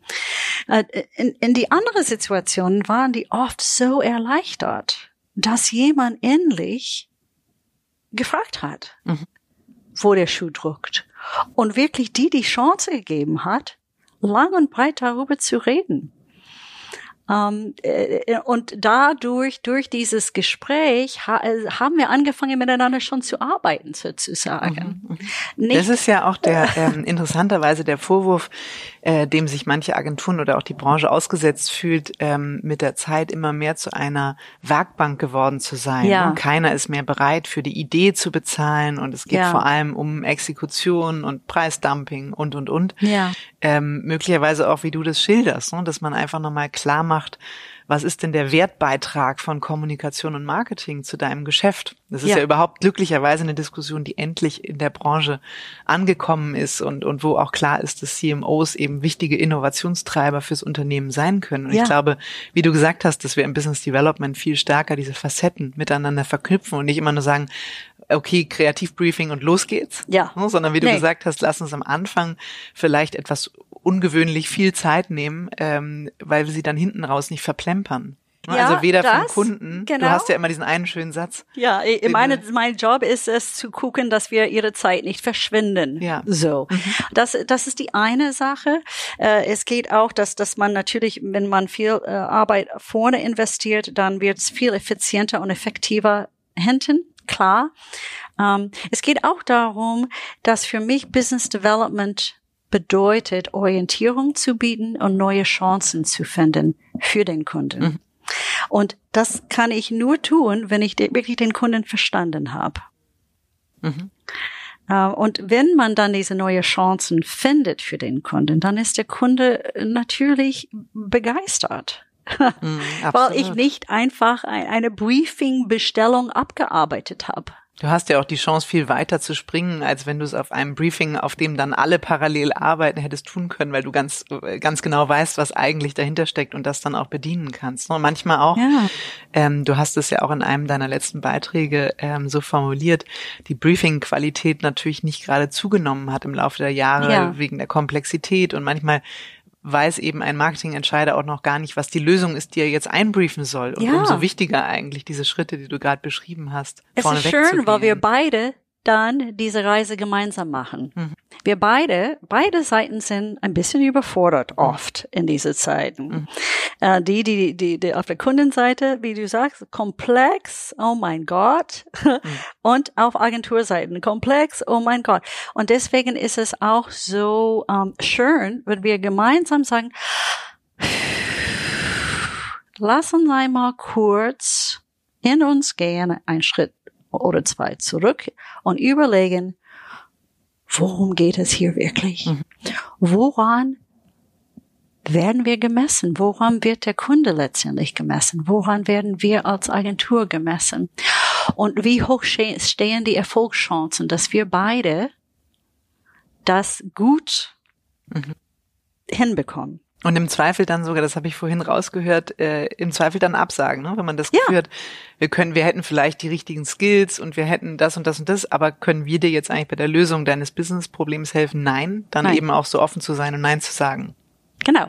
Äh, in, in die andere Situation waren die oft so erleichtert, dass jemand endlich gefragt hat, wo der Schuh drückt. Und wirklich die die Chance gegeben hat, lang und breit darüber zu reden. Ähm, äh, und dadurch, durch dieses Gespräch, äh, haben wir angefangen, miteinander schon zu arbeiten, sozusagen. Nicht, Das ist ja auch der ähm, interessanterweise der Vorwurf, äh, dem sich manche Agenturen oder auch die Branche ausgesetzt fühlt, ähm, mit der Zeit immer mehr zu einer Werkbank geworden zu sein. Ja. Und keiner ist mehr bereit, für die Idee zu bezahlen und es geht Ja. vor allem um Exekution und Preisdumping und und und. Ja. Ähm, möglicherweise auch, wie du das schilderst, ne? dass man einfach nochmal klar macht, was ist denn der Wertbeitrag von Kommunikation und Marketing zu deinem Geschäft? Das ist ja, Ja. überhaupt glücklicherweise eine Diskussion, die endlich in der Branche angekommen ist und, und wo auch klar ist, dass CMOs eben wichtige Innovationstreiber fürs Unternehmen sein können. Und Ja. ich glaube, wie du gesagt hast, dass wir im Business Development viel stärker diese Facetten miteinander verknüpfen und nicht immer nur sagen, okay, Kreativbriefing und los geht's. Ja. Ne, Sondern wie du Nee. gesagt hast, lass uns am Anfang vielleicht etwas ungewöhnlich viel Zeit nehmen, ähm, weil wir sie dann hinten raus nicht verplempern. Ne, Ja, also weder vom das, Kunden, du genau. hast ja immer diesen einen schönen Satz. Ja, ich Den meine, mein Job ist es zu gucken, dass wir ihre Zeit nicht verschwinden. Ja. So. Das, das ist die eine Sache. Äh, es geht auch, dass, dass man natürlich, wenn man viel äh, Arbeit vorne investiert, dann wird es viel effizienter und effektiver hinten. Klar. Ähm, es geht auch darum, dass für mich Business Development bedeutet, Orientierung zu bieten und neue Chancen zu finden für den Kunden. Und das kann ich nur tun, wenn ich wirklich den Kunden verstanden habe. Äh, Und wenn man dann diese neue Chancen findet für den Kunden, dann ist der Kunde natürlich begeistert. Mhm, Weil ich nicht einfach ein- eine Briefing-Bestellung abgearbeitet habe. Du hast ja auch die Chance, viel weiter zu springen, als wenn du es auf einem Briefing, auf dem dann alle parallel arbeiten, hättest tun können, weil du ganz, ganz genau weißt, was eigentlich dahinter steckt und das dann auch bedienen kannst. Und manchmal auch, Ja. ähm, du hast es ja auch in einem deiner letzten Beiträge ähm, so formuliert, die Briefing-Qualität natürlich nicht gerade zugenommen hat im Laufe der Jahre Ja. wegen der Komplexität und manchmal weiß eben ein Marketingentscheider auch noch gar nicht, was die Lösung ist, die er jetzt einbriefen soll. Und Ja. umso wichtiger eigentlich diese Schritte, die du gerade beschrieben hast. Es vorne ist schön, weil wir beide dann diese Reise gemeinsam machen. Wir beide, beide Seiten sind ein bisschen überfordert oft in diese Zeiten. Äh, die, die, die, die auf der Kundenseite, wie du sagst, komplex, oh mein Gott. Und auf Agenturseiten komplex, oh mein Gott. Und deswegen ist es auch so ähm, schön, wenn wir gemeinsam sagen, lass uns einmal kurz in uns gehen, einen Schritt oder zwei zurück und überlegen, worum geht es hier wirklich? Woran werden wir gemessen? Woran wird der Kunde letztendlich gemessen? Woran werden wir als Agentur gemessen? Und wie hoch ste- stehen die Erfolgschancen, dass wir beide das gut hinbekommen? Und im Zweifel dann sogar, das habe ich vorhin rausgehört, äh, im Zweifel dann absagen, ne? wenn man das Ja. Hat, wir können, wir hätten vielleicht die richtigen Skills und wir hätten das und das und das, aber können wir dir jetzt eigentlich bei der Lösung deines Business-Problems helfen? Nein, dann Nein. eben auch so offen zu sein und Nein zu sagen. Genau,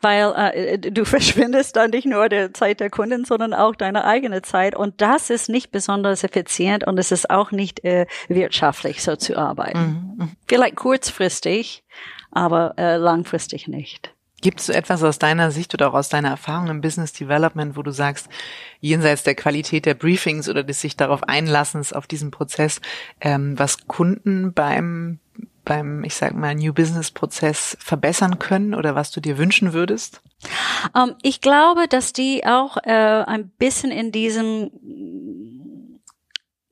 weil äh, du verschwindest dann nicht nur der Zeit der Kunden, sondern auch deine eigene Zeit und das ist nicht besonders effizient und es ist auch nicht äh, wirtschaftlich so zu arbeiten. Vielleicht kurzfristig, aber äh, langfristig nicht. Gibt es so etwas aus deiner Sicht oder auch aus deiner Erfahrung im Business Development, wo du sagst, jenseits der Qualität der Briefings oder des sich darauf Einlassens auf diesen Prozess, ähm, was Kunden beim beim, ich sag mal, New Business Prozess verbessern können oder was du dir wünschen würdest? Um, ähm, ich glaube, dass die auch äh, ein bisschen in diesem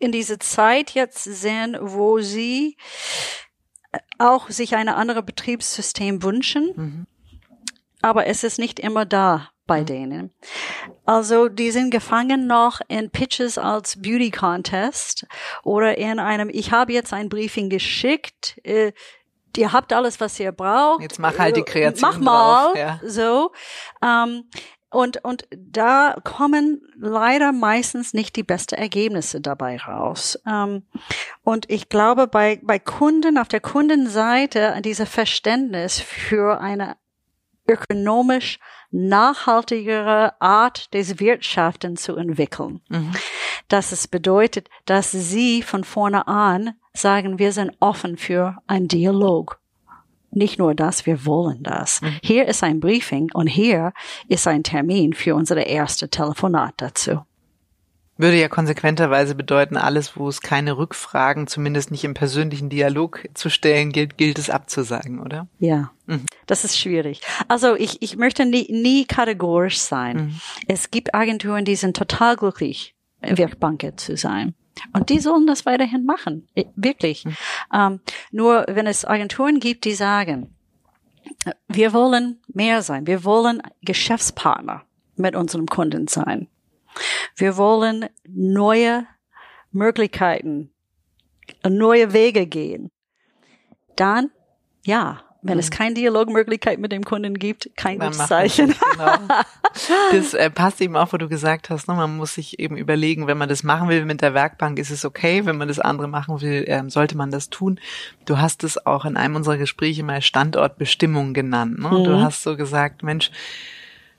in diese Zeit jetzt sind, wo sie auch sich eine andere Betriebssystem wünschen, mhm. Aber es ist nicht immer da bei mhm. denen. Also die sind gefangen noch in Pitches als Beauty Contest oder in einem, ich habe jetzt ein Briefing geschickt, äh, ihr habt alles, was ihr braucht. Jetzt mach halt die Kreation. Mach mal. Drauf, ja. So. Ähm, und, und da kommen leider meistens nicht die besten Ergebnisse dabei raus. Ähm, und ich glaube, bei, bei Kunden, auf der Kundenseite, dieser Verständnis für eine ökonomisch nachhaltigere Art des Wirtschaften zu entwickeln. Mhm. Dass es bedeutet, dass sie von vorne an sagen, wir sind offen für einen Dialog nicht nur das, wir wollen das. Mhm. Hier ist ein Briefing und hier ist ein Termin für unsere erste Telefonat dazu. Würde ja konsequenterweise bedeuten, alles, wo es keine Rückfragen, zumindest nicht im persönlichen Dialog zu stellen gilt, gilt es abzusagen, oder? Ja, mhm. das ist schwierig. Also ich, ich möchte nie, nie kategorisch sein. Mhm. Es gibt Agenturen, die sind total glücklich, Werkbanker zu sein. Und die sollen das weiterhin machen, wirklich. Mhm. Ähm, nur wenn es Agenturen gibt, die sagen, wir wollen mehr sein, wir wollen Geschäftspartner mit unserem Kunden sein. Wir wollen neue Möglichkeiten, neue Wege gehen. Dann, ja, wenn mhm. es keine Dialogmöglichkeit mit dem Kunden gibt, kein Dann gutes Zeichen. Genau. Das äh, passt eben auch, wo du gesagt hast, ne? man muss sich eben überlegen, wenn man das machen will mit der Werkbank, ist es okay. Wenn man das andere machen will, ähm, sollte man das tun. Du hast es auch in einem unserer Gespräche mal Standortbestimmung genannt. Ne? Mhm. Du hast so gesagt, Mensch,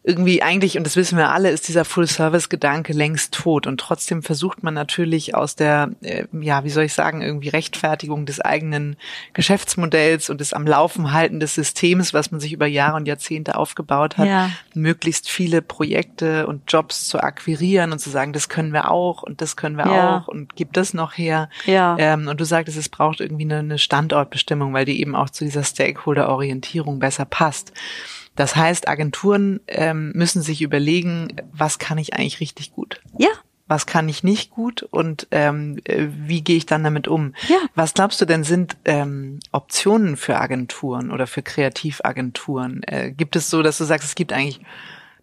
irgendwie eigentlich, und das wissen wir alle, ist dieser Full-Service-Gedanke längst tot. Und trotzdem versucht man natürlich aus der, äh, ja, wie soll ich sagen, irgendwie Rechtfertigung des eigenen Geschäftsmodells und des am Laufen halten des Systems, was man sich über Jahre und Jahrzehnte aufgebaut hat, ja. möglichst viele Projekte und Jobs zu akquirieren und zu sagen, das können wir auch und das können wir ja. auch und gibt das noch her. Ja. Ähm, und du sagtest, es braucht irgendwie eine, eine Standortbestimmung, weil die eben auch zu dieser Stakeholder-Orientierung besser passt. Das heißt, Agenturen ähm, müssen sich überlegen, was kann ich eigentlich richtig gut? Ja. Was kann ich nicht gut und ähm, äh, wie gehe ich dann damit um? Ja. Was glaubst du denn sind ähm, Optionen für Agenturen oder für Kreativagenturen? Äh, gibt es so, dass du sagst, es gibt eigentlich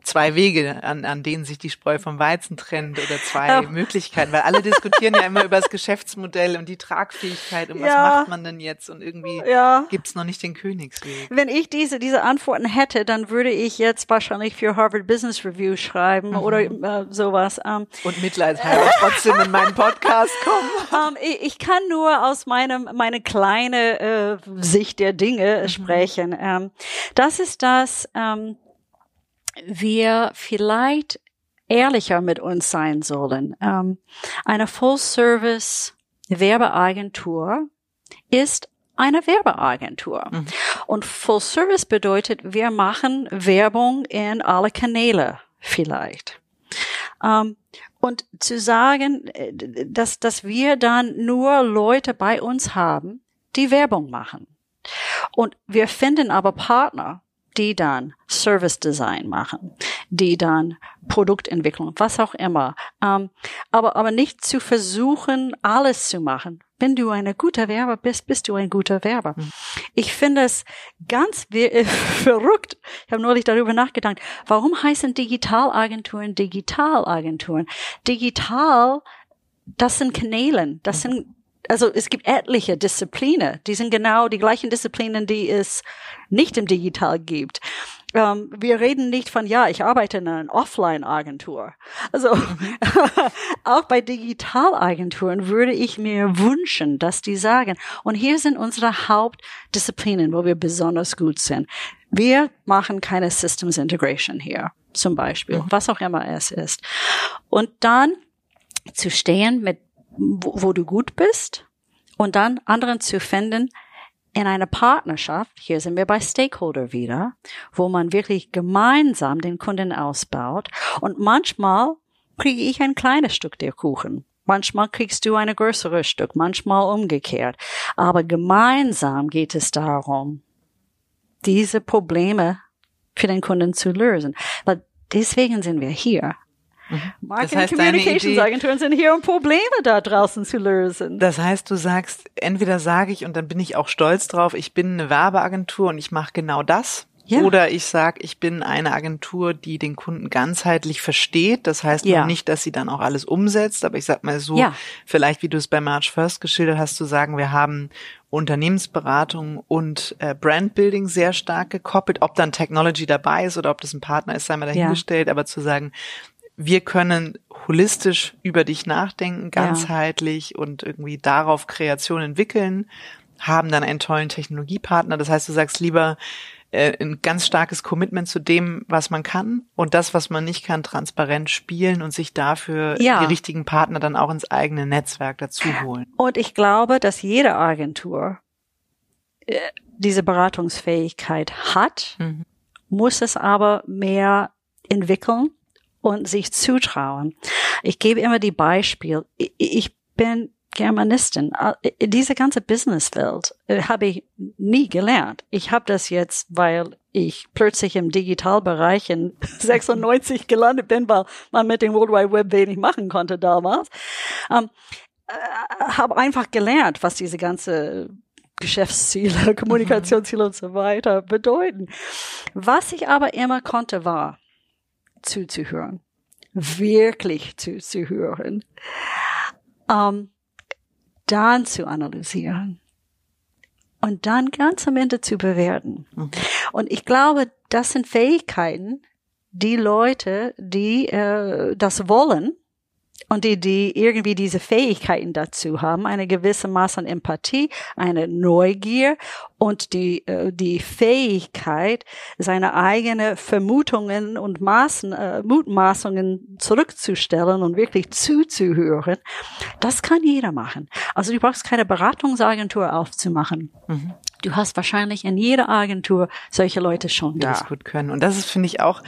zwei Wege, an, an denen sich die Spreu vom Weizen trennt oder zwei ja. Möglichkeiten, weil alle diskutieren ja immer über das Geschäftsmodell und die Tragfähigkeit und was ja. macht man denn jetzt und irgendwie ja. gibt's noch nicht den Königsweg. Wenn ich diese, diese Antworten hätte, dann würde ich jetzt wahrscheinlich für Harvard Business Review schreiben mhm. oder äh, sowas. Ähm, und mitleidshalber trotzdem in meinen Podcast kommen. Ähm, ich, ich, kann nur aus meinem, meine kleine äh, Sicht der Dinge mhm. sprechen. Ähm, das ist das, ähm, wir vielleicht ehrlicher mit uns sein sollen. Ähm, eine Full-Service Werbeagentur ist eine Werbeagentur. Mhm. Und Full Service bedeutet, wir machen Werbung in alle Kanäle vielleicht. Ähm, und zu sagen, äh, dass, dass wir dann nur Leute bei uns haben, die Werbung machen. Und wir finden aber Partner, die dann Service Design machen, die dann Produktentwicklung, was auch immer. Ähm, aber, aber nicht zu versuchen, alles zu machen. Wenn du ein guter Werber bist, bist du ein guter Werber. Mhm. Ich finde es ganz verrückt. Ich habe neulich darüber nachgedacht. Warum heißen Digitalagenturen Digitalagenturen? Digital, das sind Kanälen, das mhm. sind also es gibt etliche Disziplinen, die sind genau die gleichen Disziplinen, die es nicht im Digital gibt. Ähm, wir reden nicht von, ja, ich arbeite in einer Offline-Agentur. Also auch bei Digitalagenturen würde ich mir wünschen, dass die sagen, und hier sind unsere Hauptdisziplinen, wo wir besonders gut sind. Wir machen keine Systems Integration hier, zum Beispiel, was auch immer es ist. Und dann zu stehen mit wo, wo du gut bist und dann anderen zu finden in einer Partnerschaft, hier sind wir bei Stakeholder wieder, wo man wirklich gemeinsam den Kunden ausbaut und manchmal kriege ich ein kleines Stück der Kuchen Manchmal kriegst du eine größere Stück, manchmal umgekehrt. Aber gemeinsam geht es darum, diese Probleme für den Kunden zu lösen. Weil deswegen sind wir hier. Mhm. Marketing Das heißt, deine Communications Idee- Agenturen sind hier, um Probleme da draußen zu lösen. Das heißt, du sagst, entweder sage ich und dann bin ich auch stolz drauf, ich bin eine Werbeagentur und ich mache genau das. Ja. Oder ich sage, ich bin eine Agentur, die den Kunden ganzheitlich versteht. Das heißt Ja. nicht, dass sie dann auch alles umsetzt, aber ich sag mal so, Ja. vielleicht wie du es bei March First geschildert hast, zu sagen, wir haben Unternehmensberatung und äh, Brandbuilding sehr stark gekoppelt. Ob dann Technology dabei ist oder ob das ein Partner ist, sei mal dahingestellt, aber zu sagen, wir können holistisch über dich nachdenken, ganzheitlich und irgendwie darauf Kreation entwickeln, haben dann einen tollen Technologiepartner. Das heißt, du sagst lieber äh, ein ganz starkes Commitment zu dem, was man kann und das, was man nicht kann, transparent spielen und sich dafür Ja. die richtigen Partner dann auch ins eigene Netzwerk dazu holen. Und ich glaube, dass jede Agentur äh, diese Beratungsfähigkeit hat, Mhm. muss es aber mehr entwickeln und sich zutrauen. Ich gebe immer die Beispiel. Ich- bin Germanistin. Äh, Diese ganze Businesswelt äh, habe ich nie gelernt. Ich habe das jetzt, weil ich plötzlich im Digitalbereich in 96 gelandet bin, weil man mit dem World Wide Web wenig machen konnte damals. Ähm, habe einfach gelernt, was diese ganze Geschäftsziele, Kommunikationsziele und so weiter bedeuten. Was ich aber immer konnte, war zuzuhören. Wirklich zuzuhören. Ähm, dann zu analysieren. Und dann ganz am Ende zu bewerten. Und ich glaube, das sind Fähigkeiten, die Leute, die äh, das wollen, und die, die irgendwie diese Fähigkeiten dazu haben, eine gewisse Maß an Empathie, eine Neugier und die, äh, die Fähigkeit, seine eigene Vermutungen und Maßen, äh, Mutmaßungen zurückzustellen und wirklich zuzuhören, das kann jeder machen. Also du brauchst keine Beratungsagentur aufzumachen. Du hast wahrscheinlich in jeder Agentur solche Leute schon die da. das gut können. Und das ist, finde ich, auch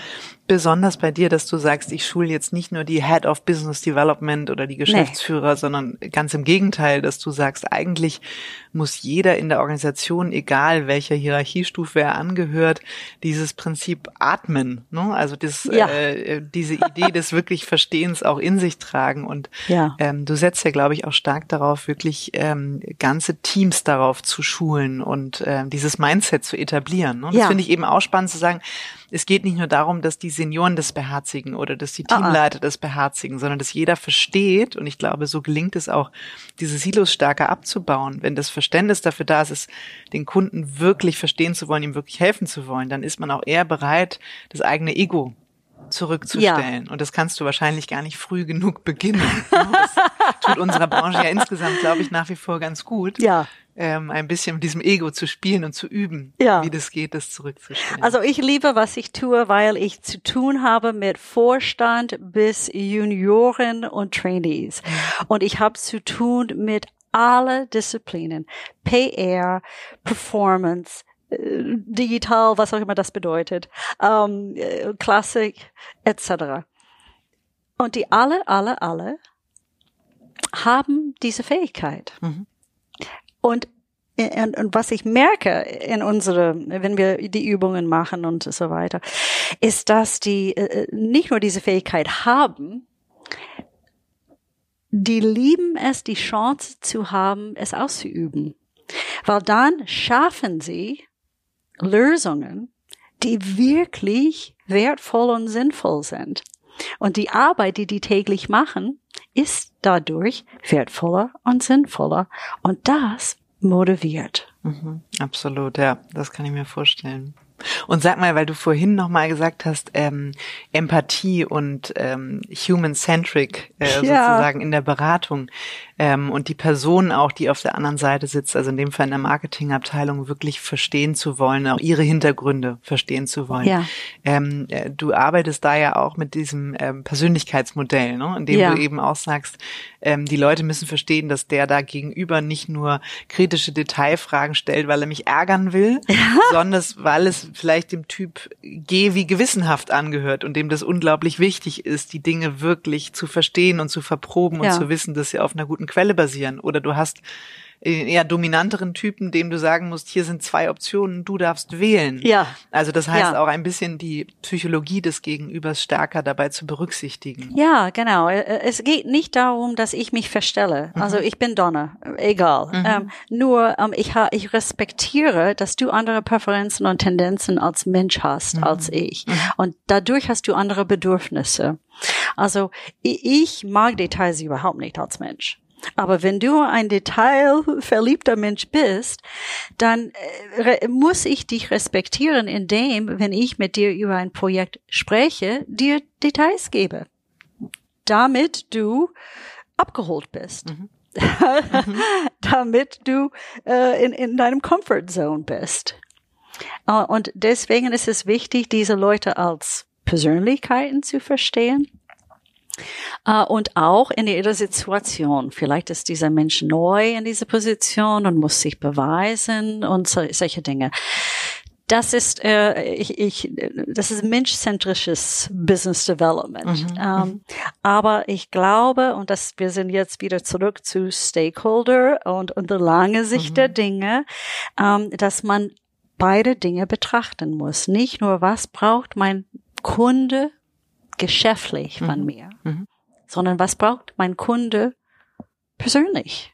besonders bei dir, dass du sagst, ich schule jetzt nicht nur die Head of Business Development oder die Geschäftsführer, sondern ganz im Gegenteil, dass du sagst, eigentlich muss jeder in der Organisation, egal welcher Hierarchiestufe er angehört, dieses Prinzip atmen, ne? also das, Ja. äh, diese Idee des wirklich Verstehens auch in sich tragen. Und Ja. ähm, du setzt ja, glaube ich, auch stark darauf, wirklich ähm, ganze Teams darauf zu schulen und ähm, dieses Mindset zu etablieren. Ne? Und Das Ja. finde ich eben auch spannend zu sagen, es geht nicht nur darum, dass die Senioren das beherzigen oder dass die Ah, ah. Teamleiter das beherzigen, sondern dass jeder versteht, und ich glaube, so gelingt es auch, diese Silos stärker abzubauen. Wenn das Verständnis dafür da ist, es den Kunden wirklich verstehen zu wollen, ihm wirklich helfen zu wollen, dann ist man auch eher bereit, das eigene Ego zurückzustellen. Und das kannst du wahrscheinlich gar nicht früh genug beginnen. Das tut unserer Branche ja insgesamt, glaube ich, nach wie vor ganz gut. Ja. Ähm, ein bisschen mit diesem Ego zu spielen und zu üben, Ja. wie das geht, das zurückzustellen. Also ich liebe, was ich tue, weil ich zu tun habe mit Vorstand bis Junioren und Trainees. Und ich habe zu tun mit alle Disziplinen. PR, Performance, äh, digital, was auch immer das bedeutet, ähm, äh, Klassik, etc. Und die alle, alle, alle haben diese Fähigkeit. Und, und, und was ich merke in unsere, wenn wir die Übungen machen und so weiter, ist, dass die äh, nicht nur diese Fähigkeit haben, die lieben es, die Chance zu haben, es auszuüben. Weil dann schaffen sie Lösungen, die wirklich wertvoll und sinnvoll sind. Und die Arbeit, die die täglich machen, ist dadurch wertvoller und sinnvoller. Und das motiviert. Mhm, absolut, ja, das kann ich mir vorstellen. Und sag mal, weil du vorhin noch mal gesagt hast, ähm, Empathie und ähm, human-centric äh, Ja. sozusagen in der Beratung ähm, und die Person auch, die auf der anderen Seite sitzt, also in dem Fall in der Marketingabteilung, wirklich verstehen zu wollen, auch ihre Hintergründe verstehen zu wollen. Ja. Ähm, äh, du arbeitest da ja auch mit diesem ähm, Persönlichkeitsmodell, ne? in dem Ja. du eben auch sagst, ähm, die Leute müssen verstehen, dass der da gegenüber nicht nur kritische Detailfragen stellt, weil er mich ärgern will, sondern weil es vielleicht dem Typ G wie gewissenhaft angehört und dem das unglaublich wichtig ist, die Dinge wirklich zu verstehen und zu verproben und Ja. zu wissen, dass sie auf einer guten Quelle basieren. Oder du hast äh, eher dominanteren Typen, dem du sagen musst, hier sind zwei Optionen, du darfst wählen. Ja. Also das heißt Ja. auch ein bisschen die Psychologie des Gegenübers stärker dabei zu berücksichtigen. Ja, genau. Äh, Es geht nicht darum, dass ich mich verstelle. Also ich bin Donner, egal. Ähm, nur ähm, ich, ich respektiere, dass du andere Präferenzen und Tendenzen als Mensch hast als ich. Und dadurch hast du andere Bedürfnisse. Also ich mag Details überhaupt nicht als Mensch. Aber wenn du ein detailverliebter Mensch bist, dann äh, muss ich dich respektieren, indem, wenn ich mit dir über ein Projekt spreche, dir Details gebe damit du abgeholt bist. damit du äh, in, in deinem Comfort Zone bist. Äh, und deswegen ist es wichtig, diese Leute als Persönlichkeiten zu verstehen. Äh, und auch in ihrer Situation. Vielleicht ist dieser Mensch neu in dieser Position und muss sich beweisen und so, solche Dinge. Das ist, äh, ich, ich, das ist menschzentrisches Business Development. ähm, aber ich glaube, und das, wir sind jetzt wieder zurück zu Stakeholder und, und der lange Sicht der Dinge, ähm, dass man beide Dinge betrachten muss. Nicht nur, was braucht mein Kunde geschäftlich von mir, sondern was braucht mein Kunde persönlich.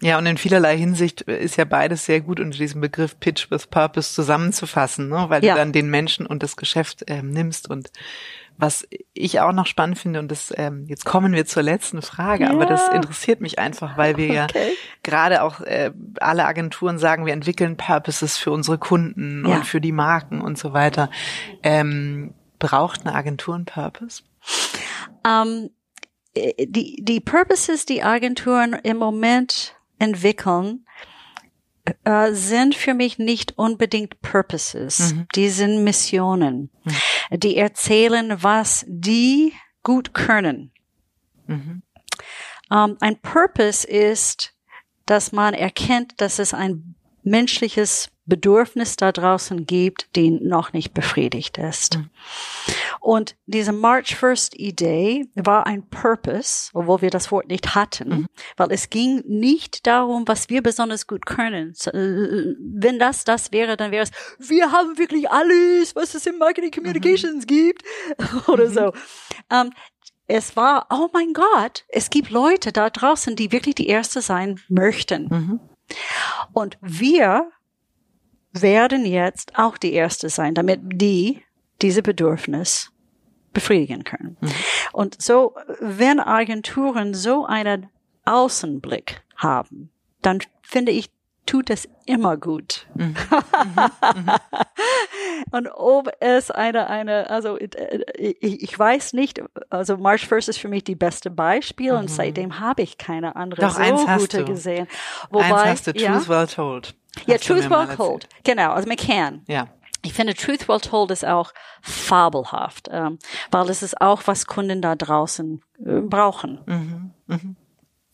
Ja, und in vielerlei Hinsicht ist ja beides sehr gut unter diesem Begriff Pitch with Purpose zusammenzufassen, ne? weil Ja. du dann den Menschen und das Geschäft ähm, nimmst. Und was ich auch noch spannend finde, und das ähm, jetzt kommen wir zur letzten Frage, aber das Ja. interessiert mich einfach, weil wir ja Okay. gerade auch äh, alle Agenturen sagen, wir entwickeln Purposes für unsere Kunden Ja. und für die Marken und so weiter. Ähm, braucht eine Agentur einen Purpose? Ähm, äh, die, die Purposes, die Agenturen im Moment entwickeln, äh, sind für mich nicht unbedingt Purposes. Die sind Missionen. Die erzählen, was die gut können. Ähm, ein Purpose ist, dass man erkennt, dass es ein menschliches Bedürfnis da draußen gibt, die noch nicht befriedigt ist. Und diese March First Idee war ein Purpose, obwohl wir das Wort nicht hatten, weil es ging nicht darum, was wir besonders gut können. Äh, Wenn das das wäre, dann wäre es, wir haben wirklich alles, was es im Marketing Communications gibt oder so. Ähm, es war, oh mein Gott, es gibt Leute da draußen, die wirklich die Erste sein möchten. Und wir werden jetzt auch die Erste sein, damit die diese Bedürfnis befriedigen können. Und so, wenn Agenturen so einen Außenblick haben, dann finde ich, tut es immer gut. Und ob es eine, eine, also äh, ich, weiß nicht, also March First ist für mich die beste Beispiel und seitdem habe ich keine andere Doch, so eins hast gute du. gesehen. Eins hast du, ja, Truth Well Told. Ja, Truth Well Told, genau, also McCann. Ja. Ich finde, Truth Well Told ist auch fabelhaft, ähm, weil es ist auch, was Kunden da draußen äh, brauchen.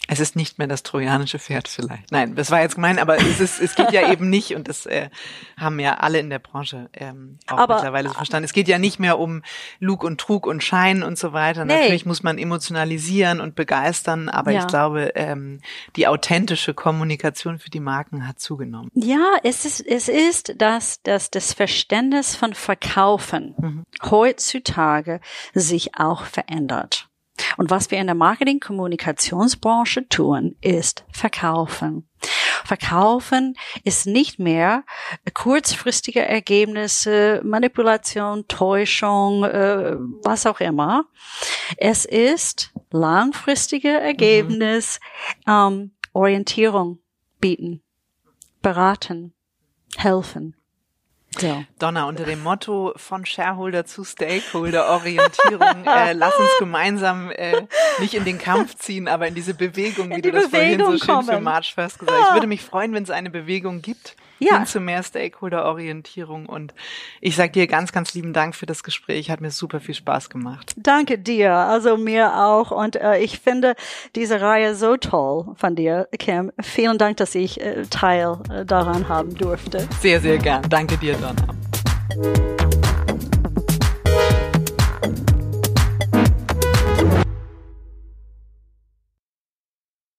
Es ist nicht mehr das trojanische Pferd vielleicht. Nein, das war jetzt gemein, aber es ist, es geht ja eben nicht und das äh, haben ja alle in der Branche ähm, auch Aber- mittlerweile so verstanden. Es geht ja nicht mehr um Lug und Trug und Schein und so weiter. Nee. Natürlich muss man emotionalisieren und begeistern, aber Ja. ich glaube, ähm, die authentische Kommunikation für die Marken hat zugenommen. Ja, es ist, es ist das, dass das Verständnis von Verkaufen heutzutage sich auch verändert. Und was wir in der Marketing-Kommunikationsbranche tun, ist verkaufen. Verkaufen ist nicht mehr kurzfristige Ergebnisse, Manipulation, Täuschung, äh, was auch immer. Es ist langfristige Ergebnis, ähm, Orientierung bieten, beraten, helfen. So. Donna, unter dem Motto von Shareholder zu Stakeholder Orientierung, äh, lass uns gemeinsam äh, nicht in den Kampf ziehen, aber in diese Bewegung, wie In du die das vorhin so schön für kommen. March First gesagt hast. Ich würde mich freuen, wenn es eine Bewegung gibt Ja. hin zu mehr Stakeholder-Orientierung. Und ich sage dir ganz, ganz lieben Dank für das Gespräch. Hat mir super viel Spaß gemacht. Danke dir, also mir auch. Und äh, ich finde diese Reihe so toll von dir, Kim. Vielen Dank, dass ich äh, Teil äh, daran haben durfte. Sehr, sehr gern. Danke dir, Donna.